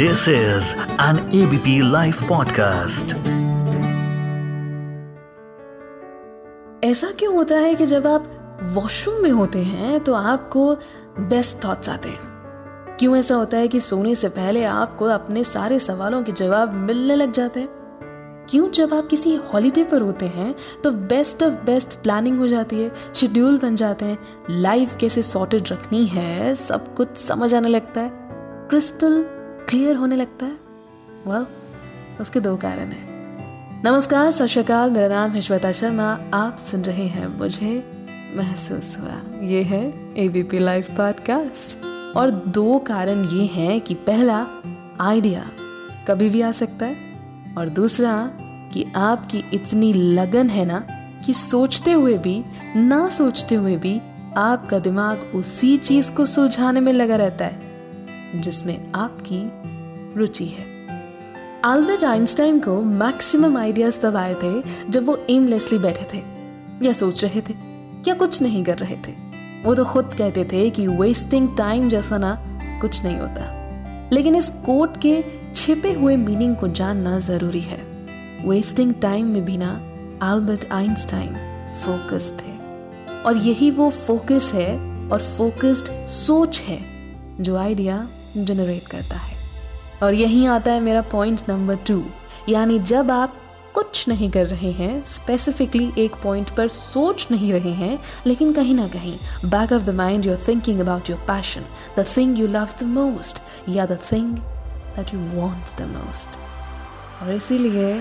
This is an ABP Life podcast. ऐसा क्यों होता है कि जब आप वॉशरूम में होते हैं तो आपको बेस्ट थॉट्स आते हैं? क्यों ऐसा होता है कि सोने से पहले आपको अपने सारे सवालों के जवाब मिलने लग जाते हैं? क्यों जब आप किसी हॉलीडे पर होते हैं तो बेस्ट ऑफ़ बेस्ट प्लानिंग हो जाती है शेड्यूल बन जाते हैं लाइफ कैसे सॉर्टेड रखनी है, सब कुछ समझ आने लगता है। क्रिस्टल क्लियर होने लगता है? वेल well, उसके दो कारण हैं। नमस्कार सत मेरा नाम है श्वेता शर्मा। आप सुन रहे हैं मुझे महसूस हुआ। ये है एबीपी लाइव पॉडकास्ट और दो कारण ये हैं कि पहला आइडिया कभी भी आ सकता है। और दूसरा कि आपकी इतनी लगन है ना कि सोचते हुए भी ना सोचते हुए भी आपका दिमाग उसी चीज़ को सुलझाने में लगा रहता है। जिसमें आपकी रुचि है। आल्बर्ट आइंस्टाइन को मैक्सिमम आइडियाज़ तब आए थे जब वो एमलेसली बैठे थे, या सोच रहे थे, या कुछ नहीं कर रहे थे। वो तो खुद कहते थे कि वेस्टिंग टाइम जैसा ना कुछ नहीं होता। लेकिन इस कोट के छिपे हुए मीनिंग को जानना ज़रूरी है। वेस्टिंग टाइम में भी ना आल्बर्ट आइंस्टाइन फोकस थे। और यही वो फोकस है और फोकस्ड सोच है जो आइडिया जनरेट करता है। और यहीं आता है मेरा पॉइंट नंबर टू यानी जब आप कुछ नहीं कर रहे हैं स्पेसिफिकली एक पॉइंट पर सोच नहीं रहे हैं, लेकिन कहीं ना कहीं back of the mind you are thinking about your passion the thing you love the most या the thing that you want the most और इसीलिए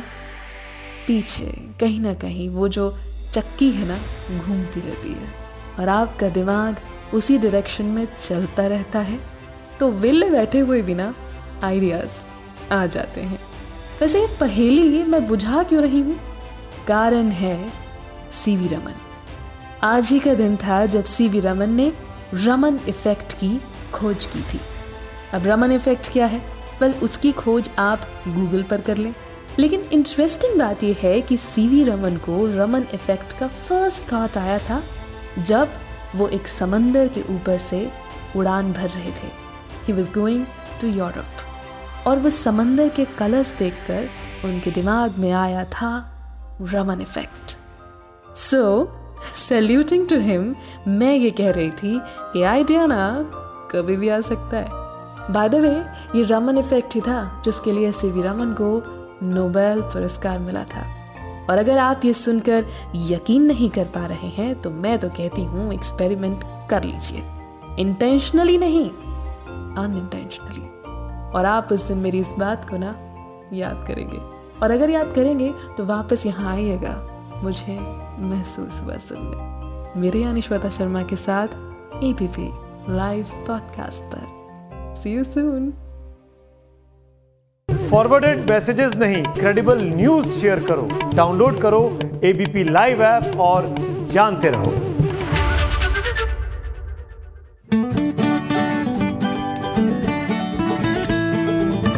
पीछे कहीं ना कहीं वो जो चक्की है ना, घूमती रहती है। और आपका दिमाग उसी डायरेक्शन में चलता रहता है। तो विले बैठे हुए बिना आइडियाज़ आ जाते हैं। वैसे पहेली मैं बुझा क्यों रही हूँ? कारण है सीवी रमन आज ही का दिन था जब सीवी रमन ने रमन इफ़ेक्ट की खोज की थी। अब रमन इफ़ेक्ट क्या है? वेल उसकी खोज आप गूगल पर कर लें। लेकिन इंटरेस्टिंग बात यह है कि सीवी रमन को रमन इफ़ेक्ट का फ़र्स्ट थॉट आया था जब वो एक समंदर के ऊपर से उड़ान भर रहे थे। He was going to Europe और वो समंदर के कलर्स देखकर उनके दिमाग में आया था Raman effect so saluting to him मैं ये कह रही थी कि आइडिया ना कभी भी आ सकता है. बाय द वे ये रमन इफ़ेक्ट ही था, जिसके लिए सी वी रमन को नोबेल पुरस्कार मिला था। और अगर आप ये सुनकर यकीन नहीं कर पा रहे हैं तो मैं तो कहती हूँ एक्सपेरिमेंट कर लीजिए। इंटेंशनली नहीं अनइंटेंशनली और आप उस दिन मेरी इस बात को ना याद करेंगे। और अगर याद करेंगे तो वापस यहाँ आइएगा। मुझे महसूस हुआ सुनने। मेरे यानी श्वेता शर्मा के साथ एबीपी लाइव पॉडकास्ट पर। See you soon forwarded messages नहीं क्रेडिबल न्यूज़ शेयर करो। डाउनलोड करो एबीपी लाइव ऐप और जानते रहो।